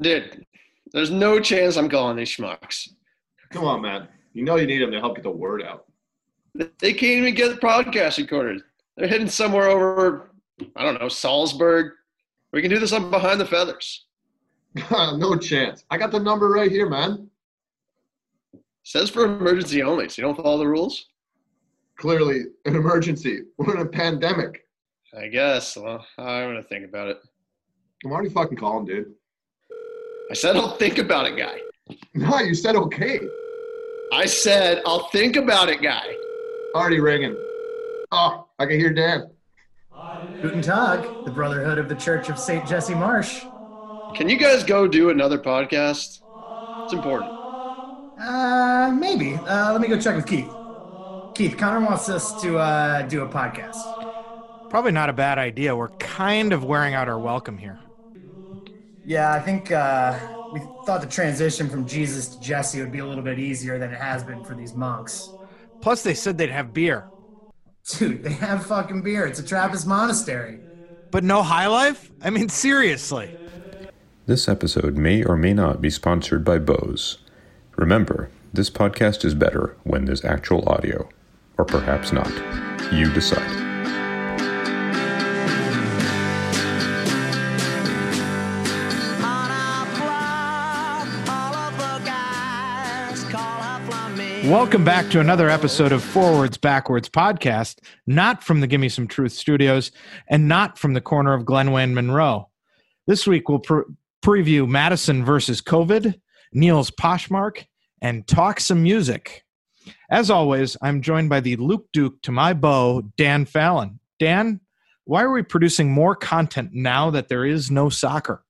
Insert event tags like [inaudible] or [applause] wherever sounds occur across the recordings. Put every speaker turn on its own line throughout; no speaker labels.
Dude, there's no chance I'm calling these schmucks.
Come on, man. You know you need them to help get the word out.
They can't even get the podcast recorded. They're hidden somewhere over, I don't know, Salzburg. We can do this on Behind the Feathers. [laughs]
no chance. I got the number right here, man.
Says for emergency only, so you don't follow the rules?
Clearly, an emergency. We're in a pandemic.
I guess. Well, I'm going to think about it.
I'm already fucking calling, dude.
I said I'll think about it, guy.
No, you said okay.
I said I'll think about it, guy.
Already ringing. Oh, I can hear Dan.
Guten Tag, the Brotherhood of the Church of St. Jesse Marsch.
Can you guys go do another podcast? It's important.
Uh, maybe. Uh, let me go check with Keith. Keith, Connor wants us to uh, do a podcast.
Probably not a bad idea. We're kind of wearing out our welcome here.
Yeah, I think uh, we thought the transition from Jesus to Jesse would be a little bit easier than it has been for these monks.
Plus, they said they'd have beer.
Dude, they have fucking beer. It's a Trappist monastery.
But no high life? I mean, seriously.
This episode may or may not be sponsored by Bose. Remember, this podcast is better when there's actual audio. Or perhaps not. You decide.
Welcome back to another episode of Forwards Backwards podcast, not from the Gimme Some Truth studios and not from the corner of Glenway and Monroe. This week we'll pre- preview Madison versus COVID, Neil's Poshmark, and talk some music. As always, I'm joined by the Luke Duke to my bow, Dan Fallon. Dan, why are we producing more content now that there is no soccer?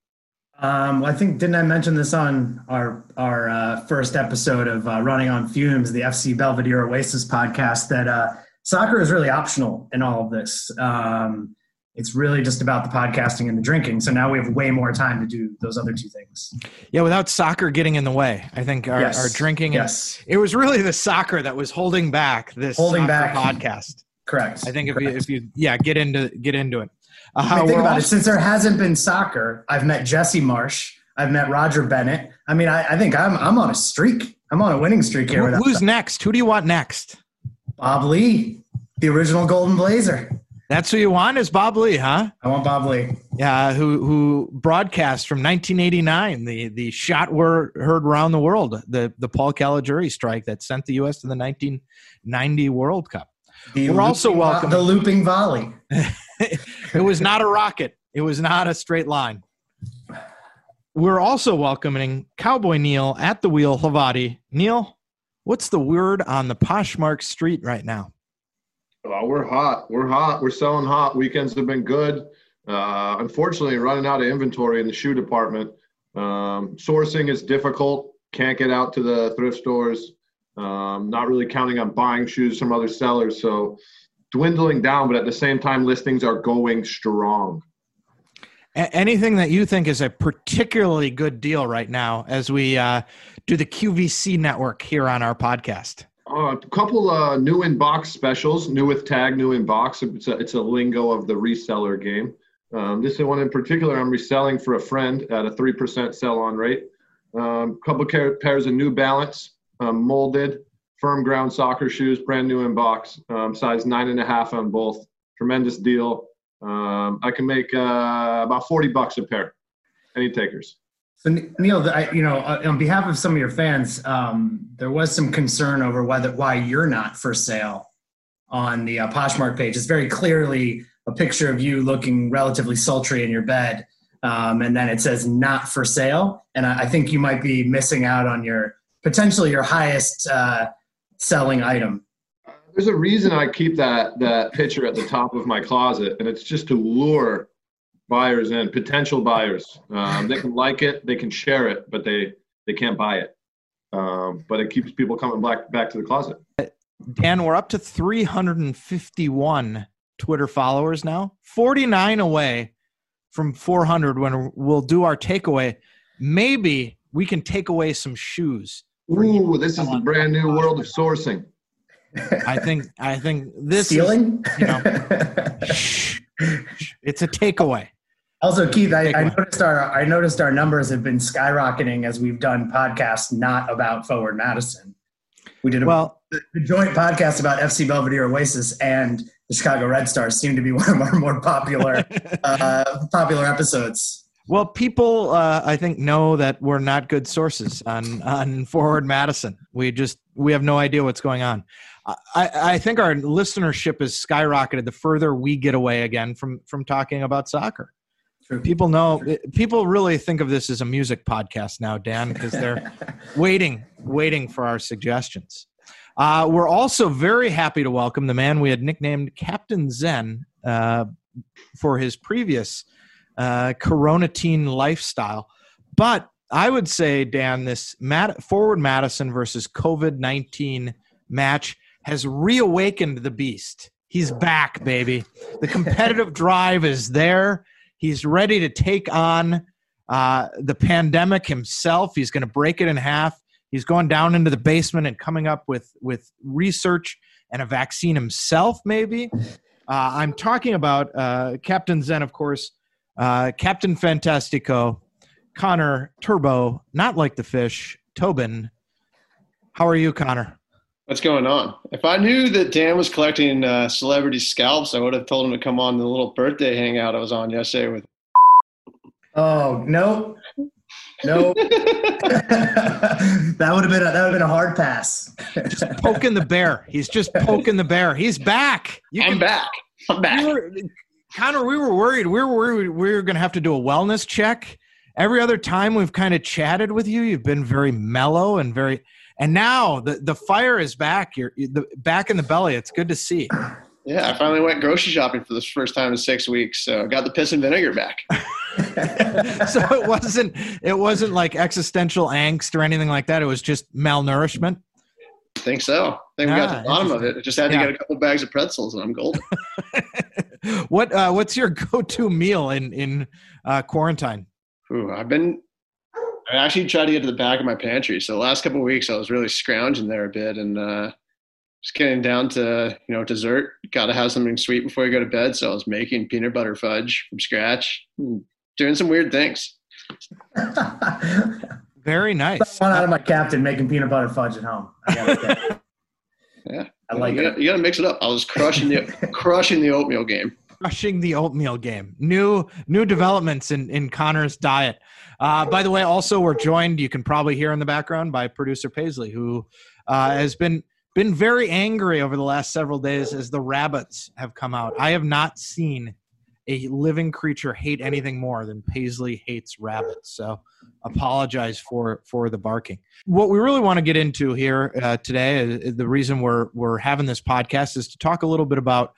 Um, I think didn't I mention this on our our uh, first episode of uh, Running on Fumes, the FC Belvedere Oasis podcast, that uh, soccer is really optional in all of this. Um, it's really just about the podcasting and the drinking. So now we have way more time to do those other two things.
Yeah, without soccer getting in the way, I think our,
Yes.
our drinking.
Yes.
it was really the soccer that was holding back this
Holding back.
podcast.
Correct.
I think if you if you yeah get into get into it.
I mean, think about it. Since there hasn't been soccer, I've met Jesse Marsch. I've met Roger Bennett. I mean, I, I think I'm I'm on a streak. I'm on a winning streak here.
who- who's next? Who do you want next?
Bob Ley, the original Golden Blazer.
That's who you want is Bob Ley, huh?
I want Bob Ley.
Yeah, who who broadcast from 1989 the the shot were heard around the world the the Paul Caligiuri strike that sent the U.S. to the 1990 World Cup.
The
We're also
looping
welcome-
the looping volley. [laughs]
it was not a rocket. It was not a straight line. We're also welcoming Cowboy Neil at the wheel, Havati. Neil, what's the word on the Poshmark Street right now?
Oh, we're hot. We're hot. We're selling hot. Weekends have been good. Uh, unfortunately, running out of inventory in the shoe department. Um, sourcing is difficult. Can't get out to the thrift stores. Um, not really counting on buying shoes from other sellers. So dwindling down, but at the same time, listings are going strong.
Anything that you think is a particularly good deal right now as we uh, do the QVC network here on our podcast?
Uh, a couple uh, new in box specials, new with tag, new in box. It's a, it's a lingo of the reseller game. Um, this is one in particular I'm reselling for a friend at a 3% sell on rate. A um, couple pairs of New Balance, um, molded, firm ground soccer shoes, brand new in box, um, size nine and a half on both. Tremendous deal. Um, I can make uh, about 40 bucks a pair. Any takers?
So Neil, I, you know, uh, on behalf of some of your fans, um, there was some concern over whether why you're not for sale on the uh, Poshmark page. It's very clearly a picture of you looking relatively sultry in your bed, um, and then it says "not for sale." And I, I think you might be missing out on your potentially your highest uh, selling item.
There's a reason I keep that that picture at the top of my closet, and it's just to lure buyers in, potential buyers. Um, they can like it, they can share it, but they they can't buy it. Um, but it keeps people coming back back to the closet.
Dan, we're up to 351 Twitter followers now, 49 away from 400 when we'll do our takeaway. Maybe we can take away some shoes. For you.
Ooh, this is the brand new world of sourcing.
I think I think this is you know, shh, [laughs] shh. it's a takeaway.
Also, Keith, I, I noticed our I noticed our numbers have been skyrocketing as we've done podcasts not about Forward Madison. We did a
Well,
the joint podcast about FC Belvedere Oasis and the Chicago Red Stars seem to be [laughs] one of our more popular [laughs] uh, popular episodes.
Well, people, uh, I think, know that we're not good sources on on Forward Madison. We just we have no idea what's going on. I, I think our listenership has skyrocketed the further we get away again from from talking about soccer.
True.
People know people really think of this as a music podcast now, Dan, because they're [laughs] waiting waiting for our suggestions. Uh, we're also very happy to welcome the man we had nicknamed Captain Zen uh, for his previous uh, Coronatine lifestyle. But I would say, Dan, this Mad- forward Madison versus COVID 19 match has reawakened the beast. He's back, baby. The competitive [laughs] drive is there. He's ready to take on uh, the pandemic himself. He's going to break it in half. He's going down into the basement and coming up with, with research and a vaccine himself, maybe. Uh, I'm talking about uh, Captain Zen, of course, uh, Captain Fantastico, Connor Turbo, not like the fish, Tobin. How are you, Connor?
What's going on? If I knew that Dan was collecting uh, celebrity scalps, I would have told him to come on the little birthday hangout I was on yesterday with.
Oh no, no, [laughs] [laughs] that would have been a, that would have been a hard pass.
Just poking the bear. He's just poking the bear. He's back. You
I'm
can-
back. I'm back.
Connor, we were worried. We were worried we were going to have to do a wellness check. Every other time we've kind of chatted with you, you've been very mellow and very. And now the, the fire is back. You're the, back in the belly. It's good to see.
Yeah, I finally went grocery shopping for the first time in six weeks. So I got the piss and vinegar back. [laughs]
so it wasn't it wasn't like existential angst or anything like that. It was just malnourishment.
I think so. I think we got to
Ah,
the bottom of it. I just had to
Yeah.
get a couple bags of pretzels and I'm golden. [laughs]
what uh, what's your [laughs] go-to meal in in uh, quarantine?
Ooh, I've been. I actually tried to get to the back of my pantry. So the last couple of weeks, I was really scrounging there a bit and uh, just getting down to you know dessert. Got to have something sweet before you go to bed. So I was making peanut butter fudge from scratch, doing some weird things. [laughs]
Very nice.
One out of my captain making peanut butter fudge at home. [laughs] I gotta say.
Yeah,
I like
you
it.
Gotta, you got to mix it up. I was crushing the [laughs] crushing the oatmeal game.
crushing the oatmeal game. New new developments in in Connor's diet. Uh, by the way, also we're joined. You can probably hear in the background by producer Paisley, who uh, has been been very angry over the last several days as the rabbits have come out. I have not seen a living creature hate anything more than Paisley hates rabbits. So apologize for for the barking. What we really want to get into here uh, today, uh, the reason we're we're having this podcast is to talk a little bit about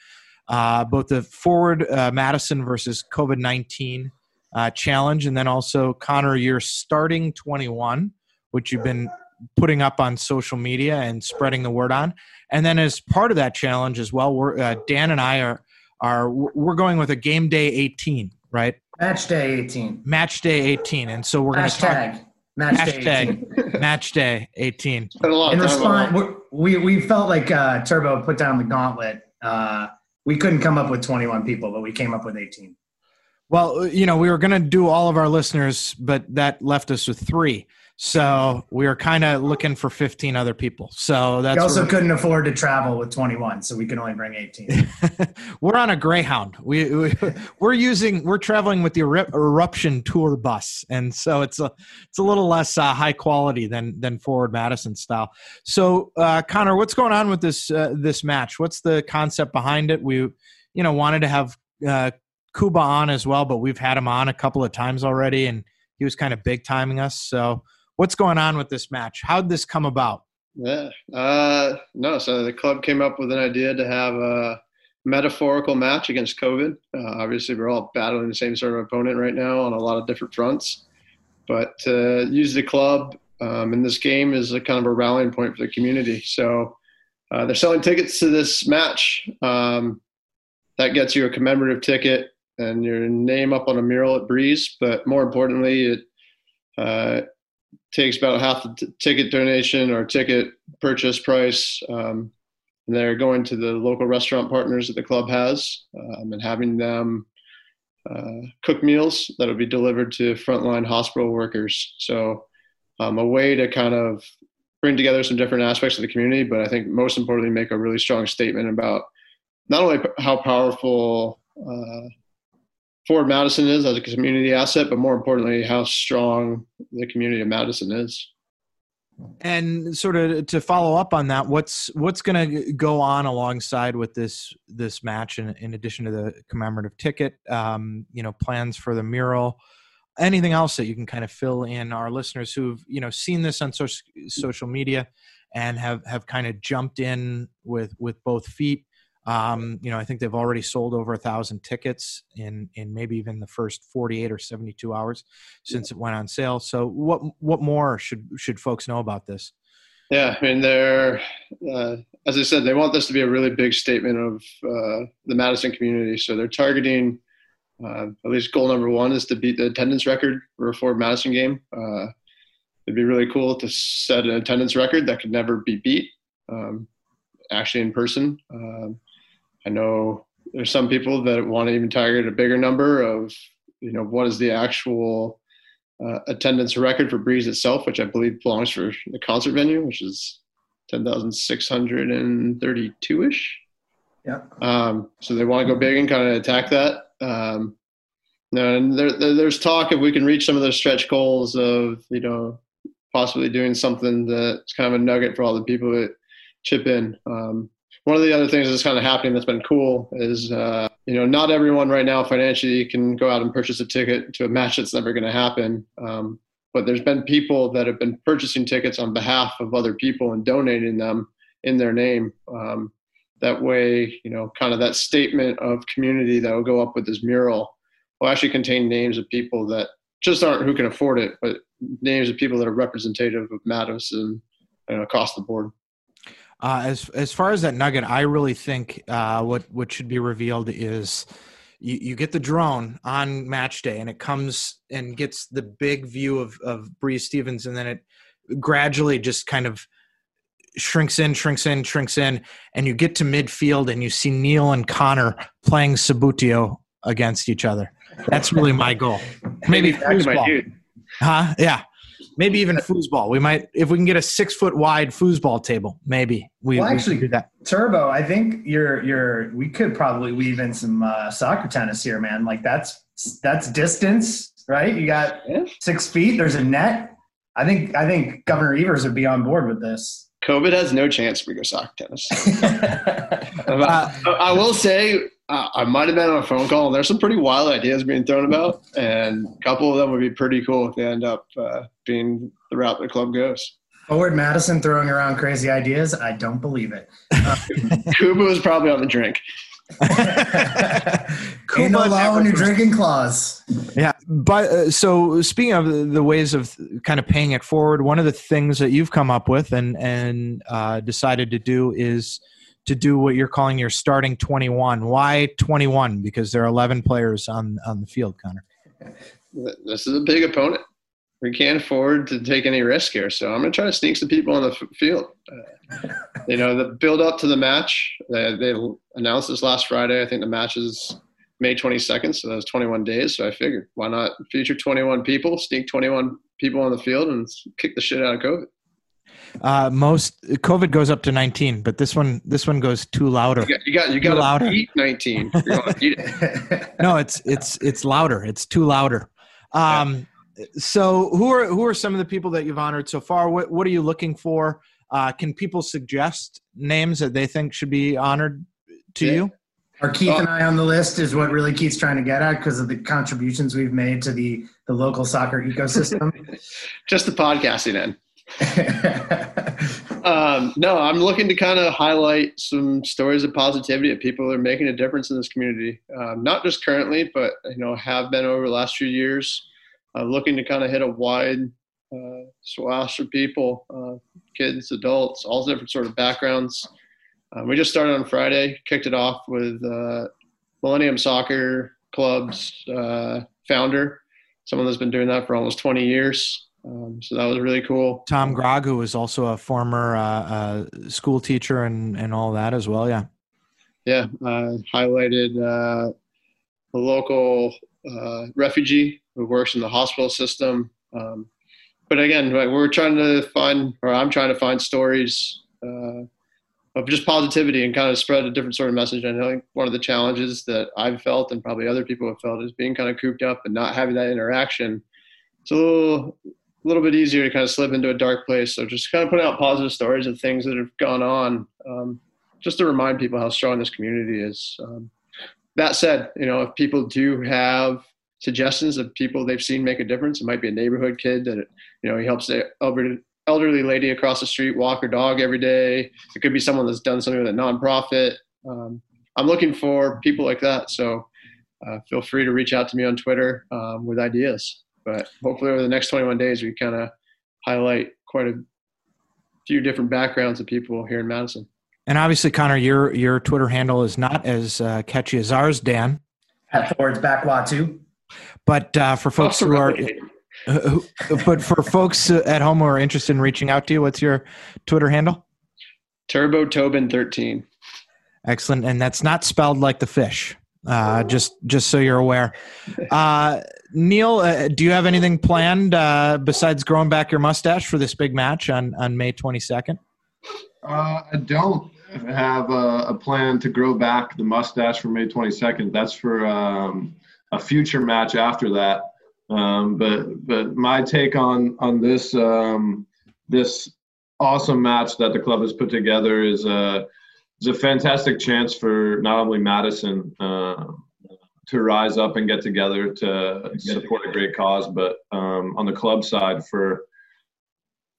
uh, both the forward uh, Madison versus COVID 19 uh, challenge, and then also Connor, you're starting 21, which you've been putting up on social media and spreading the word on. And then as part of that challenge as well, we're, Dan and I are are we're going with a game day 18, right?
Match day 18.
Match day 18, and so we're going to talk
Hashtag. Match day 18. [laughs]
match day 18.
Spent a lot
In response, we're- we we felt like uh, Turbo put down the gauntlet. Uh, we couldn't come up with 21 people, but we came up with 18.
Well, you know, we were going to do all of our listeners, but that left us with three. So we were kind of looking for 15 other people. So that's
we also couldn't afford to travel with 21, so we can only bring 18. [laughs]
we're on a Greyhound. We, we [laughs] we're using we're traveling with the Eruption Tour bus, and so it's a it's a little less uh, high quality than than Forward Madison style. So uh, Connor, what's going on with this uh, this match? What's the concept behind it? We you know wanted to have uh, Kuba on as well, but we've had him on a couple of times already, and he was kind of big timing us. So what's going on with this match? How'd this come about?
Yeah. Uh, no, so the club came up with an idea to have a metaphorical match against COVID. Uh, obviously, we're all battling the same sort of opponent right now on a lot of different fronts. But uh, use the club um, in this game is a kind of a rallying point for the community. So uh, they're selling tickets to this match. Um, that gets you a commemorative ticket and your name up on a mural at Breese. But more importantly, it uh, takes about half the t- ticket donation or ticket purchase price. Um, and they're going to the local restaurant partners that the club has um, and having them uh, cook meals that will be delivered to frontline hospital workers. So, um, a way to kind of bring together some different aspects of the community, but I think most importantly, make a really strong statement about not only how powerful uh, Forward Madison is as a community asset, but more importantly, how strong the community of Madison is.
And sort of to follow up on that, what's what's going to go on alongside with this this match, in, in addition to the commemorative ticket, um, you know, plans for the mural, anything else that you can kind of fill in our listeners who've you know seen this on social social media and have have kind of jumped in with with both feet um, you know, I think they've already sold over a thousand tickets in in maybe even the first 48 or 72 hours since it went on sale. So, what what more should should folks know about this?
Yeah, I mean, they're uh, as I said, they want this to be a really big statement of uh, the Madison community. So they're targeting uh, at least goal number one is to beat the attendance record for a Forward Madison game. Uh, it'd be really cool to set an attendance record that could never be beat. Um, actually, in person. Um, I know there's some people that want to even target a bigger number of, you know, what is the actual uh, attendance record for Breese itself, which I believe belongs for the concert venue, which is 10,632 ish.
Yeah.
Um, so they want to go big and kind of attack that. Um, and there, there, there's talk if we can reach some of those stretch goals of, you know, possibly doing something that's kind of a nugget for all the people that chip in. Um, one of the other things that's kind of happening that's been cool is uh, you know not everyone right now financially can go out and purchase a ticket to a match that's never going to happen um, but there's been people that have been purchasing tickets on behalf of other people and donating them in their name um, that way you know kind of that statement of community that will go up with this mural will actually contain names of people that just aren't who can afford it but names of people that are representative of madison you know, across the board
uh, as as far as that nugget, I really think uh, what what should be revealed is you, you get the drone on match day, and it comes and gets the big view of of Breese Stevens, and then it gradually just kind of shrinks in, shrinks in, shrinks in, and you get to midfield, and you see Neil and Connor playing Subbuteo against each other. That's really my goal. Maybe foosball. Huh? Yeah maybe even foosball. We might, if we can get a six foot wide foosball table, maybe we,
well, actually
do that.
Turbo, I think you're you're. We could probably weave in some uh, soccer tennis here, man. Like that's that's distance, right? You got six feet. There's a net. I think I think Governor Evers would be on board with this.
COVID has no chance for your soccer tennis. [laughs] uh, I will say I might have been on a phone call, and there's some pretty wild ideas being thrown about, and a couple of them would be pretty cool if they end up uh, being the route the club goes.
Forward Madison throwing around crazy ideas. I don't believe it. Uh, [laughs]
Kuba was probably on the drink.
Ain't no law when you're drinking claws.
Yeah, but uh, so speaking of the ways of kind of paying it forward, one of the things that you've come up with and and uh, decided to do is to do what you're calling your starting 21. Why 21? Because there are 11 players on on the field, Connor.
This is a big opponent. We can't afford to take any risk here, so I'm going to try to sneak some people on the f- field. Uh, you know, the build up to the match. They, they announced this last Friday. I think the match is May 22nd, so that was 21 days. So I figured, why not feature 21 people, sneak 21 people on the field, and kick the shit out of COVID.
Uh, most COVID goes up to 19, but this one this one goes too louder.
You got you got, you got to beat 19. it. [laughs]
no, it's it's it's louder. It's too louder. Um, yeah. So who are who are some of the people that you've honored so far? What what are you looking for? Uh, can people suggest names that they think should be honored to yeah. you?
Are Keith and I on the list? Is what really Keith's trying to get at because of the contributions we've made to the the local soccer ecosystem. [laughs]
Just the podcasting end. [laughs] um, no, I'm looking to kind of highlight some stories of positivity of people that are making a difference in this community. Um, not just currently, but you know, have been over the last few years. Uh, looking to kind of hit a wide uh, swath of people, uh, kids, adults, all different sort of backgrounds. Um, we just started on Friday, kicked it off with uh, Millennium Soccer Club's uh, founder, someone that's been doing that for almost 20 years. Um, so that was really cool.
Tom Grog, who was also a former uh, uh, school teacher and, and all that as well. Yeah.
Yeah. Uh, highlighted uh, the local uh, refugee who works in the hospital system. Um, but again, we're trying to find, or I'm trying to find stories uh, of just positivity and kind of spread a different sort of message. And I think one of the challenges that I've felt and probably other people have felt is being kind of cooped up and not having that interaction. It's a little, a little bit easier to kind of slip into a dark place. So just kind of putting out positive stories of things that have gone on, um, just to remind people how strong this community is. Um, that said, you know, if people do have suggestions of people they've seen make a difference, it might be a neighborhood kid that, you know, he helps the elderly lady across the street walk her dog every day. It could be someone that's done something with a nonprofit. Um, I'm looking for people like that. So uh, feel free to reach out to me on Twitter um, with ideas. But hopefully, over the next 21 days, we kind of highlight quite a few different backgrounds of people here in Madison.
And obviously, Connor, your your Twitter handle is not as uh, catchy as ours, Dan.
At Forwards Back too.
But uh, for folks who are, but for folks at home who are interested in reaching out to you, what's your Twitter handle?
Turbo Tobin 13.
Excellent, and that's not spelled like the fish. Uh, just just so you're aware. Uh, Neil, uh, do you have anything planned uh, besides growing back your mustache for this big match on on May 22nd?
Uh, I don't have a, a, plan to grow back the mustache for May 22nd. That's for um, a future match after that. Um, but but my take on on this um, this awesome match that the club has put together is a is a fantastic chance for not only Madison. Uh, to rise up and get together to support a great cause, but um, on the club side for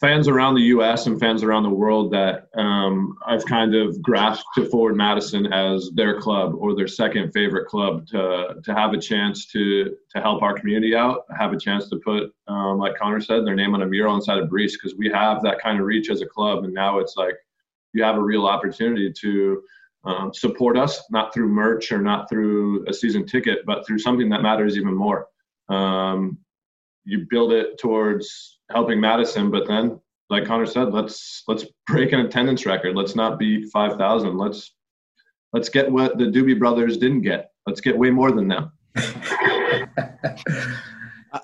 fans around the U.S. and fans around the world that um, I've kind of grasped to Forward Madison as their club or their second favorite club to to have a chance to to help our community out, have a chance to put, um, like Connor said, their name on a mural inside of Breese because we have that kind of reach as a club, and now it's like you have a real opportunity to um, support us, not through merch or not through a season ticket, but through something that matters even more. Um, you build it towards helping Madison, but then, like Connor said, let's let's break an attendance record. Let's not beat five thousand. Let's let's get what the Doobie Brothers didn't get. Let's get way more than them. [laughs]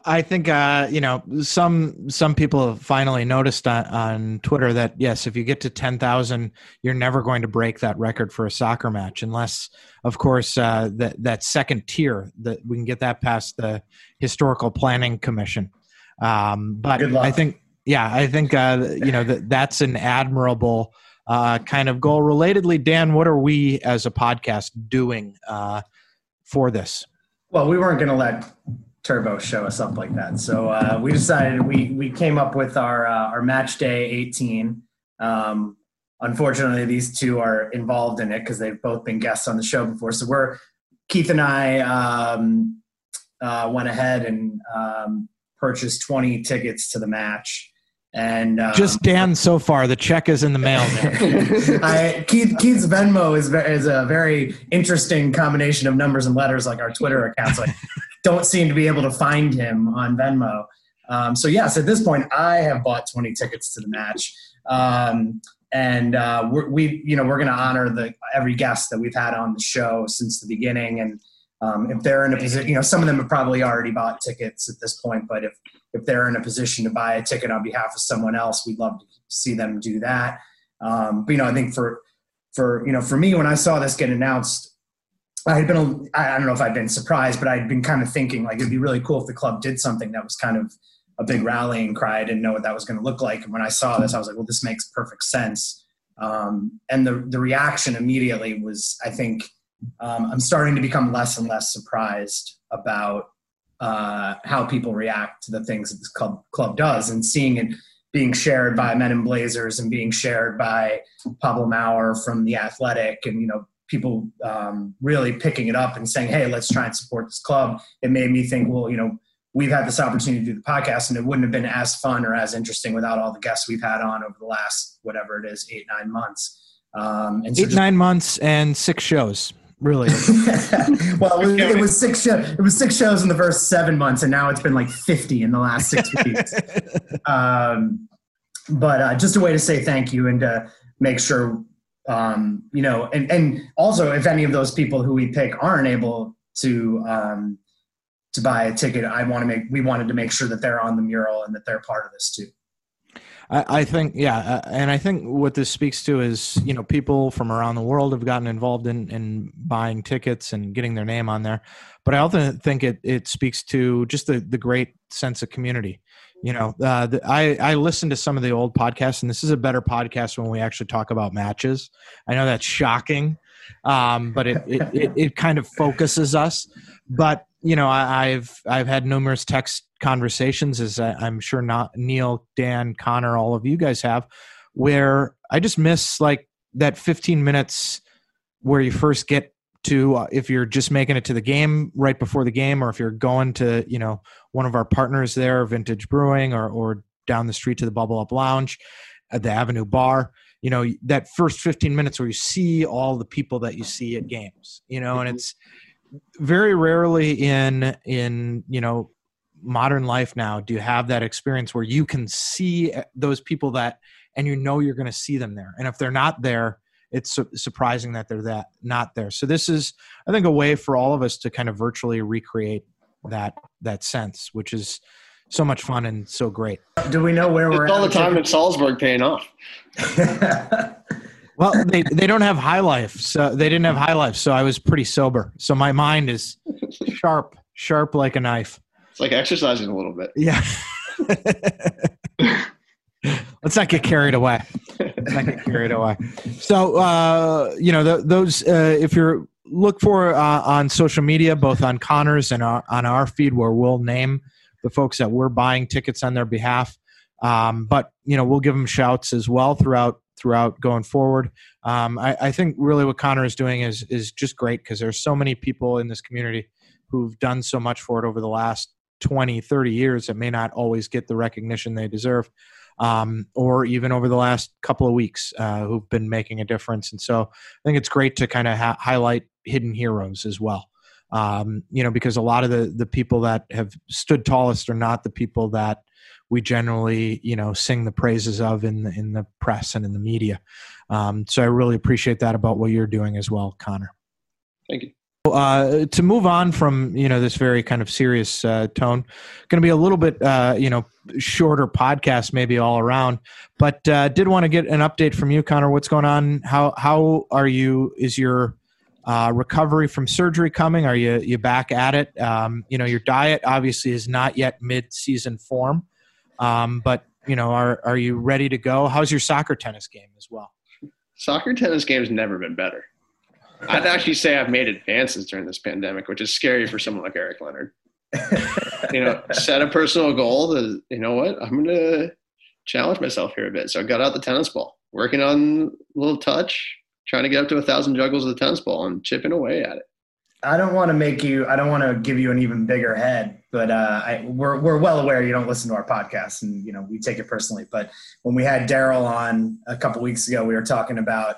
I think uh, you know some some people have finally noticed on, on Twitter that yes, if you get to ten thousand, you're never going to break that record for a soccer match, unless, of course, uh, that that second tier that we can get that past the historical planning commission. Um, but I think, yeah, I think uh, you know that that's an admirable uh, kind of goal. Relatedly, Dan, what are we as a podcast doing uh, for this?
Well, we weren't going to let Turbo show us up like that. So uh, we decided we we came up with our uh, our match day 18. Um, unfortunately, these two are involved in it because they've both been guests on the show before. So we're Keith and I um, uh, went ahead and um, purchased 20 tickets to the match. And um,
just Dan so far, the check is in the mail. [laughs]
I, Keith Keith's Venmo is is a very interesting combination of numbers and letters, like our Twitter accounts. Like [laughs] don't seem to be able to find him on Venmo. Um, so yes, at this point, I have bought 20 tickets to the match, um, and uh, we you know we're going to honor the every guest that we've had on the show since the beginning, and um, if they're in a position, you know, some of them have probably already bought tickets at this point, but if if they're in a position to buy a ticket on behalf of someone else, we'd love to see them do that. Um, but you know, I think for for you know for me, when I saw this get announced I had been, I don't know if I'd been surprised, but I'd been kind of thinking like it'd be really cool if the club did something that was kind of a big rallying cry. I didn't know what that was going to look like. And when I saw this, I was like, well, this makes perfect sense. Um, and the, the reaction immediately was, I think, um, I'm starting to become less and less surprised about uh, how people react to the things that this club, club does and seeing it being shared by Men in Blazers and being shared by Pablo Maurer from The Athletic and, you know, people um, really picking it up and saying, "Hey, let's try and support this club." It made me think, well, you know, we've had this opportunity to do the podcast, and it wouldn't have been as fun or as interesting without all the guests we've had on over the last whatever it is, eight nine months.
Um, and so eight just, nine months and six shows. Really? [laughs]
well, it was, it was six shows. It was six shows in the first seven months, and now it's been like fifty in the last six [laughs] weeks. um, but uh, just a way to say thank you and to make sure um, you know, and, and also if any of those people who we pick aren't able to um, to buy a ticket, I want to make we wanted to make sure that they're on the mural and that they're part of this too.
I, I think, yeah, uh, and I think what this speaks to is, you know, people from around the world have gotten involved in, in buying tickets and getting their name on there. But I also think it it speaks to just the the great sense of community. You know, uh, the, I I listen to some of the old podcasts, and this is a better podcast when we actually talk about matches. I know that's shocking, um, but it, it, it it kind of focuses us. But you know, I, have I've had numerous text conversations, as I, am sure not Neil, Dan, Connor, all of you guys have, where I just miss like that 15 minutes where you first get to uh, if you're just making it to the game right before the game, or if you're going to you know one of our partners there, Vintage Brewing, or or down the street to the Bubble Up Lounge, at the Avenue Bar. You know that first 15 minutes where you see all the people that you see at games. You know, and mm-hmm. it's very rarely in in you know modern life now do you have that experience where you can see eh, those people that and you know you're going to see them there. And if they're not there it's su- surprising that they're that not there. So this is i think a way for all of us to kind of virtually recreate that that sense which is so much fun and so great.
Do we know where we're
all the time in salzburg paying off [laughs]
Well, they, they don't have high life, so they didn't have high life. So I was pretty sober. So my mind is sharp, sharp like a knife.
It's like exercising a little bit.
Yeah. [laughs] Let's not get carried away. Let's not get carried away. So uh, you know the, those. Uh, if you're look for uh, on social media, both on Connors and our, on our feed, where we'll name the folks that we're buying tickets on their behalf. Um, but you know we'll give them shouts as well throughout throughout going forward. Um, I, I, think really what Connor is doing is is just great because there's so many people in this community who've done so much for it over the last 20, 30 years that may not always get the recognition they deserve. Um, or even over the last couple of weeks, uh, who've been making a difference. And so I think it's great to kind of ha- highlight hidden heroes as well. Um, you know, because a lot of the the people that have stood tallest are not the people that we generally you know sing the praises of in the, in the press and in the media. Um, so I really appreciate that about what you're doing as well, Connor.
Thank you.
Uh, to move on from you know this very kind of serious uh, tone, going to be a little bit uh, you know shorter podcast maybe all around, but uh, did want to get an update from you, Connor. What's going on? How how are you? Is your uh, recovery from surgery coming? Are you you back at it? Um, you know your diet obviously is not yet mid season form. Um, but you know, are are you ready to go? How's your soccer tennis game as well?
Soccer tennis game has never been better. [laughs] I'd actually say I've made advances during this pandemic, which is scary for someone like Eric Leonard. [laughs] you know, set a personal goal that you know what I'm going to challenge myself here a bit. So I got out the tennis ball, working on a little touch, trying to get up to a thousand juggles of the tennis ball and chipping away at it.
I don't want to make you. I don't want to give you an even bigger head, but uh, I, we're we're well aware you don't listen to our podcast, and you know we take it personally. But when we had Daryl on a couple weeks ago, we were talking about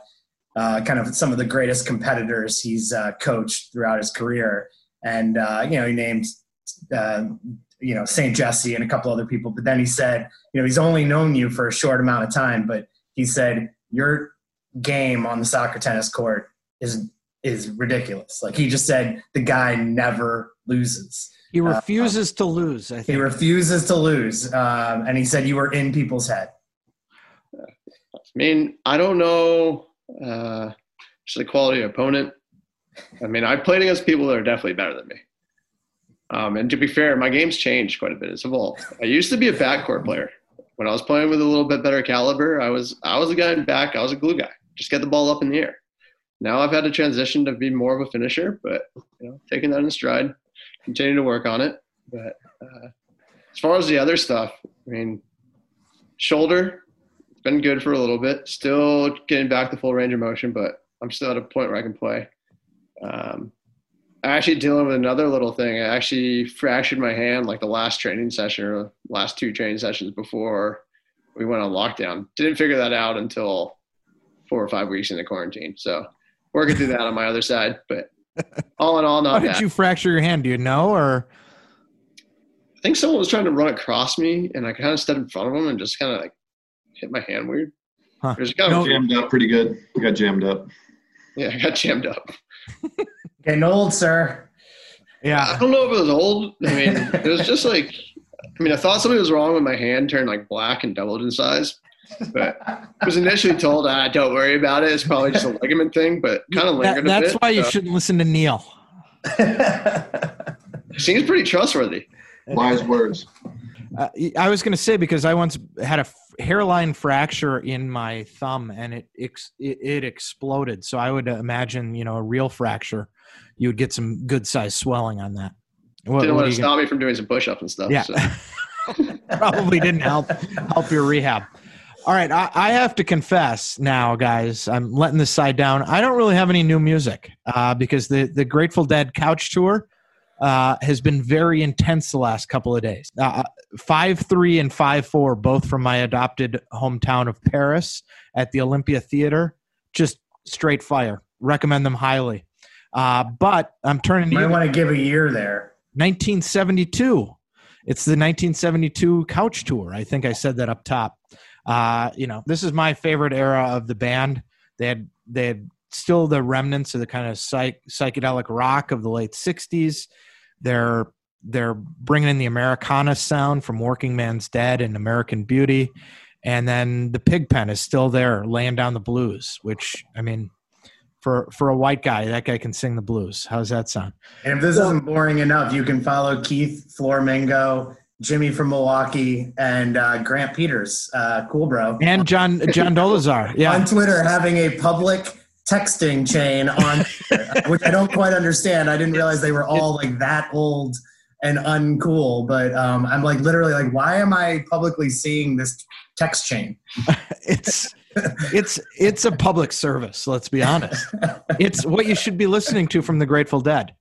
uh, kind of some of the greatest competitors he's uh, coached throughout his career, and uh, you know he named uh, you know St. Jesse and a couple other people. But then he said, you know, he's only known you for a short amount of time, but he said your game on the soccer tennis court is is ridiculous. Like he just said, the guy never loses.
He refuses uh, to lose. I think.
He refuses to lose, um, and he said you were in people's head.
I mean, I don't know. Uh, just the quality of opponent. I mean, I played against people that are definitely better than me. Um, and to be fair, my game's changed quite a bit. It's evolved. I used to be a backcourt player. When I was playing with a little bit better caliber, I was I was a guy in back. I was a glue guy. Just get the ball up in the air now I've had to transition to be more of a finisher, but you know, taking that in stride, continue to work on it. But uh, as far as the other stuff, I mean, shoulder, it's been good for a little bit. Still getting back the full range of motion, but I'm still at a point where I can play. Um, actually dealing with another little thing. I actually fractured my hand like the last training session or last two training sessions before we went on lockdown. Didn't figure that out until four or five weeks into quarantine. So working through that on my other side. But all in all, not
How did
bad.
you fracture your hand? Do you know, or
I think someone was trying to run across me, and I kind of stepped in front of them and just kind of like hit my hand weird.
Huh. It was kind of jammed up pretty good. You got jammed up.
Yeah, I got jammed up. [laughs]
Getting old, sir.
Yeah.
I don't know if it was old. I mean, it was just like, I mean, I thought something was wrong with my hand turned like black and doubled in size. But I was initially told, ah, don't worry about it. It's probably just a ligament thing, but kind of
That-
lingered
that's
a bit.
why you shouldn't listen to Neil.
Seems pretty trustworthy.
Wise words.
Uh, I was going to say because I once had a f- hairline fracture in my thumb and it, ex- it it exploded. So I would imagine, you know, a real fracture, you would get some good sized swelling on that. What,
Didn't
what
want to
you gonna-
stop me from doing some push-ups and stuff.
Yeah.
So. [laughs]
probably didn't help help your rehab. All right, I, I have to confess now, guys. I'm letting this side down. I don't really have any new music uh, because the the Grateful Dead couch tour uh, has been very intense the last couple of days. Uh, five three and five four, both from my adopted hometown of Paris at the Olympia Theater. Just straight fire. Recommend them highly. Uh, but I'm turning to
Might want to give a year there.
1972. It's the 1972 couch tour. I think I said that up top. Uh, you know, this is my favorite era of the band. They had they had still the remnants of the kind of psych, psychedelic rock of the late 60s. They're they're bringing in the Americana sound from Workingman's Dead and American Beauty, and then the Pigpen is still there, laying down the blues. Which I mean, for for a white guy, that guy can sing the blues. How's that sound?
And if this isn't boring enough, you can follow Keith Flormingo, Jimmy from Milwaukee, and uh, Grant Peters, uh, cool bro,
and John John Dolazar. Yeah,
on Twitter having a public texting chain on, [laughs] Twitter, which I don't quite understand. I didn't realize they were all like that old and uncool. But um, I'm like literally like, why am I publicly seeing this text chain? [laughs]
it's it's it's a public service. Let's be honest. It's what you should be listening to from the Grateful Dead.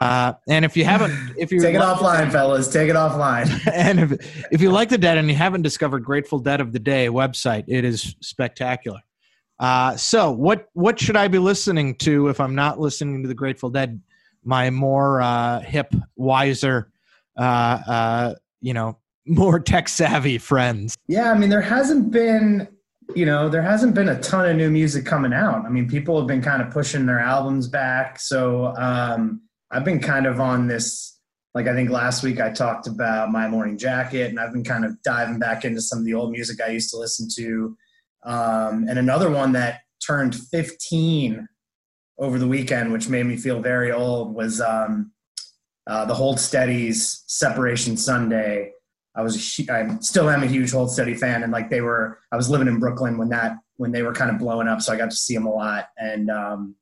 Uh, and if you haven't, if you
Take it offline, fellas. Take it offline. [laughs]
and if if you like the Dead and you haven't discovered Grateful Dead of the Day website, it is spectacular. Uh, so what what should I be listening to if I'm not listening to the Grateful Dead? My more uh, hip, wiser, uh, uh, you know, [laughs] more tech savvy friends.
Yeah, I mean, there hasn't been, you know, there hasn't been a ton of new music coming out. I mean, people have been kind of pushing their albums back. So um, I've been kind of on this, like, I think last week I talked about My Morning Jacket, and I've been kind of diving back into some of the old music I used to listen to. Um, and another one that turned 15 over the weekend, which made me feel very old, was um, uh, the Hold Steady's Separation Sunday. I was I still am a huge Hold Steady fan, and like they were, I was living in Brooklyn when that when they were kind of blowing up, so I got to see them a lot, and um,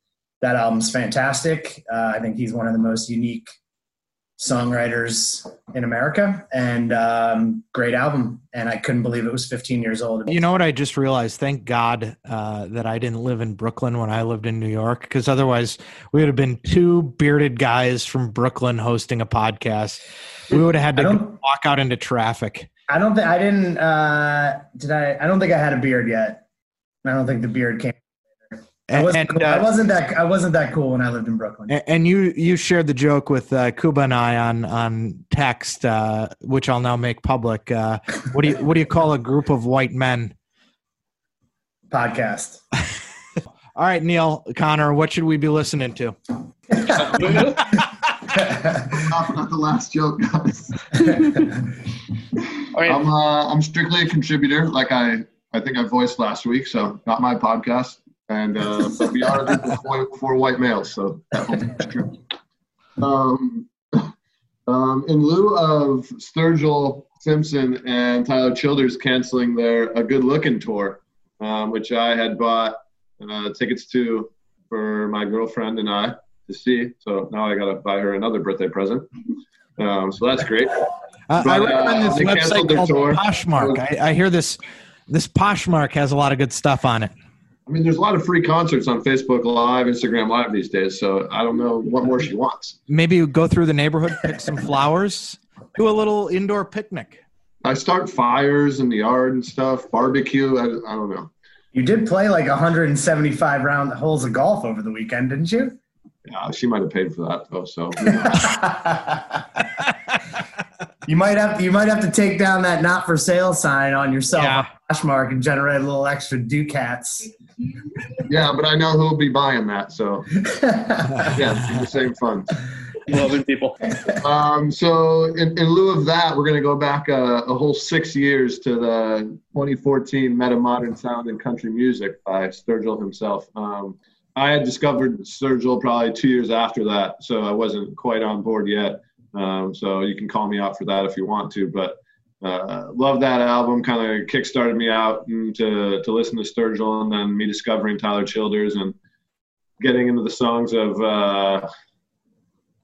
that album's fantastic. Uh, I think he's one of the most unique songwriters in America, and um, great album. And I couldn't believe it was 15 years old.
You know what I just realized? Thank God uh, that I didn't live in Brooklyn when I lived in New York, because otherwise we would have been two bearded guys from Brooklyn hosting a podcast. We would have had to walk out into traffic.
I don't think I didn't. Uh, did I? I don't think I had a beard yet. I don't think the beard came. I wasn't,
and,
cool. I
uh,
wasn't that. I wasn't that cool when I lived in Brooklyn.
and you you shared the joke with uh, Kuba and I on on text, uh, which I'll now make public. Uh, what do you what do you call a group of white men?
Podcast. [laughs]
All right, Neil Connor, what should we be listening to?
Laughing at the last joke, guys. [laughs]
All right.
I'm uh, I'm strictly a contributor, like I I think I voiced last week. So not my podcast, and uh, but we are four, four white males, so that true. Um, um, in lieu of Sturgill Simpson and Tyler Childers canceling their A Good Looking tour, um, which I had bought uh, tickets to for my girlfriend and I to see. So now I got to buy her another birthday present. Um, so that's great.
Uh, I
But, uh,
recommend this
they
website called
tour.
Poshmark. I, I hear this this Poshmark has a lot of good stuff on it.
I mean, there's a lot of free concerts on Facebook Live, Instagram Live these days. So I don't know what more she wants.
Maybe go through the neighborhood, pick some flowers, do a little indoor picnic.
I start fires in the yard and stuff, barbecue. I, I don't know.
You did play like 175 round holes of golf over the weekend, didn't you?
Yeah, she might have paid for that though. So [laughs]
you might have you might have to take down that not for sale sign on yourself
Yeah.
on Poshmark and generate a little extra ducats.
Yeah, but I know who'll be buying that. So yeah, the same funds.
loving people.
Um, so in, in lieu of that, we're going to go back a, a whole six years to the 2014 Metamodern Sounds in Country Music by Sturgill himself. Um, I had discovered Sturgill probably two years after that, so I wasn't quite on board yet. Um, so you can call me out for that if you want to, but uh, love that album. Kind of kickstarted me out to to listen to Sturgill, and then me discovering Tyler Childers and getting into the songs of uh,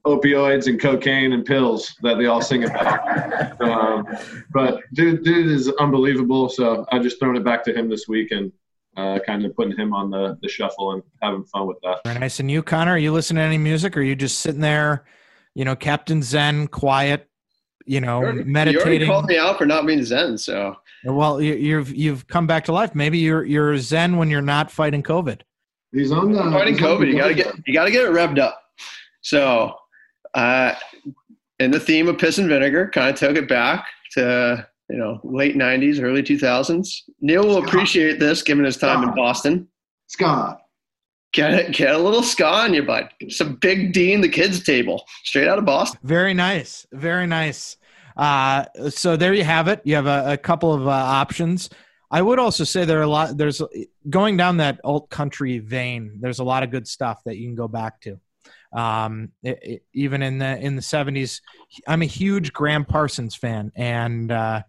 opioids and cocaine and pills that they all sing about. [laughs] um, but dude, dude is unbelievable. So I just thrown it back to him this week and uh, kind of putting him on the, the shuffle and having fun with that.
Very nice. And you, Connor, are you listening to any music or are you just sitting there, you know, Captain Zen, quiet, you know,
You already-
meditating?
You already called me out for not being Zen, so
Well, you, you've you've come back to life. Maybe you're you're Zen when you're not fighting COVID.
He's on the
fighting
he's the
COVID. You gotta get you gotta get it revved up. So, uh, in the theme of piss and vinegar, kind of took it back to you know late '90s, early 2000s. Neil will appreciate this, given his time in Boston.
Scott.
Get get a little ska on you, bud. Some Big D and the Kids Table, straight out of Boston.
Very nice. Very nice. Uh, so there you have it. You have a, a couple of uh, options. I would also say there are a lot. There's going down that alt country vein. There's a lot of good stuff that you can go back to. Um, it- it- even in the in the 70s, I'm a huge Gram Parsons fan, and uh,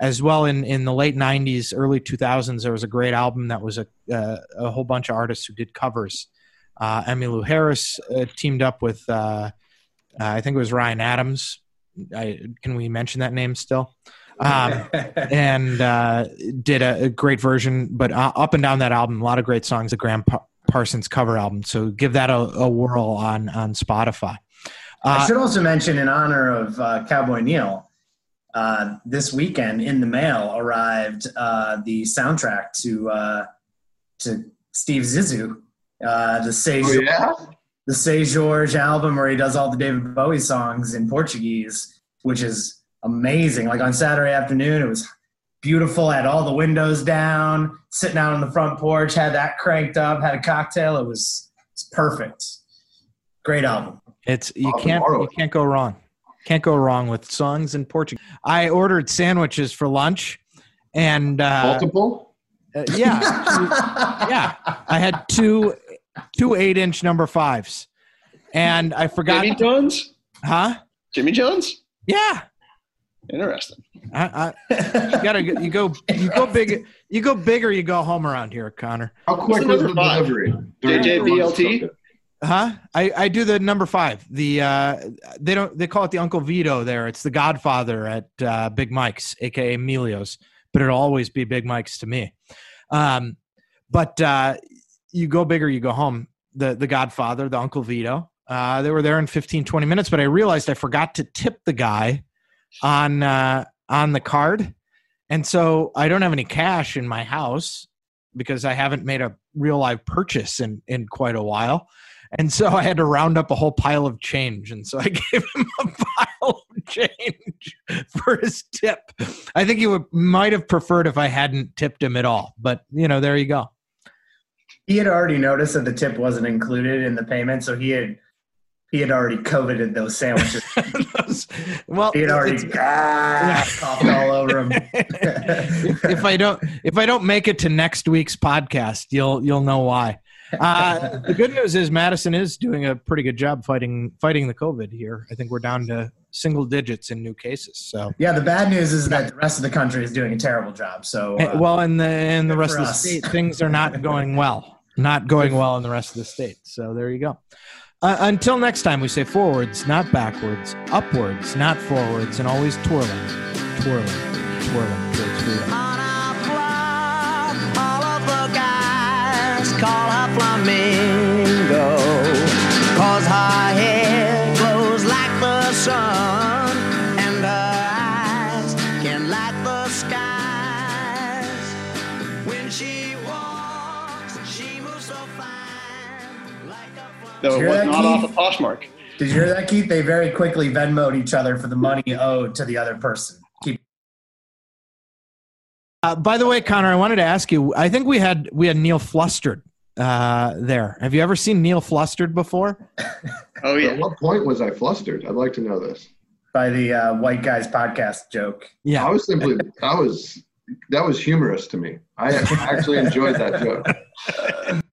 as well in in the late 90s, early 2000s, there was a great album that was a uh, a whole bunch of artists who did covers. Uh, Emmylou Harris uh, teamed up with uh, uh, I think it was Ryan Adams. I, can we mention that name still? Um, [laughs] and uh, did a, a great version, but uh, up and down that album, a lot of great songs. The Gram Pa- Parsons cover album. So give that a, a whirl on on Spotify.
I should also mention, in honor of uh, Cowboy Neil, uh, this weekend in the mail arrived uh, the soundtrack to uh, to Steve Zissou, uh, the Say
Oh, yeah?
the Seu Jorge album where he does all the David Bowie songs in Portuguese, which is amazing. Like on Saturday afternoon, it was beautiful. I Had all the windows down, sitting out on the front porch, had that cranked up, had a cocktail. It was it's perfect. Great album.
It's you can't you can't go wrong. Can't go wrong with songs in Portuguese. I ordered sandwiches for lunch, and uh,
Multiple?
uh, yeah, [laughs] yeah, I had two two eight inch number fives, and I forgot.
Jimmy John's?
Huh?
Jimmy John's?
Yeah,
Interesting.
I, I, you gotta go- you go you go big you go big or you go home around here, Connor.
How quick was
number
the
five?
delivery?
JJBLT?
Huh? I, I do the number five. The uh, they don't they call it the Uncle Vito there. It's the Godfather at uh, Big Mike's, aka Emilio's, but it'll always be Big Mike's to me. Um, but uh, you go big or you go home. The the Godfather, the Uncle Vito. Uh, they were there in 15, 20 minutes, but I realized I forgot to tip the guy on uh, on the card, and so I don't have any cash in my house because I haven't made a real live purchase in in quite a while. And so I had to round up a whole pile of change. And so I [laughs] gave him a pile of change for his tip. I think he would might have preferred if I hadn't tipped him at all. But you know, there you go.
he had already noticed that the tip wasn't included in the payment, so he had he had already coveted those sandwiches. [laughs]
Those- well,
He had already ah, coughed [laughs] all over him.
if, if I don't if I don't make it to next week's podcast, you'll you'll know why. Uh, [laughs] the good news is Madison is doing a pretty good job fighting fighting the COVID here. I think we're down to single digits in new cases. So
Yeah, the bad news is that the rest of the country is doing a terrible job. So
Eh,
uh,
well, in the in the rest of the
us.
state, things are not going well. Not going well in the rest of the state. So there you go. Uh, until next time, we say forwards, not backwards, upwards, not forwards, and always twirling, twirling, twirling towards freedom.
Call her Flamingo. Cause her hair glows like the sun, and her eyes can light the skies. When she walks, she moves so fine, like a
Though it was
that,
not off
Keith?
of Poshmark.
did you hear that, Keith? They very quickly Venmoed each other for the money owed to the other person. Keep
Uh, by the way, Connor, I wanted to ask you. I think we had we had Neil Flustered uh, there. Have you ever seen Neil Flustered before? [laughs]
Oh yeah.
At what point was I flustered? I'd like to know this.
by the uh, White Guys podcast joke.
Yeah.
I was simply, I was, that was humorous to me. I actually enjoyed that joke. [laughs]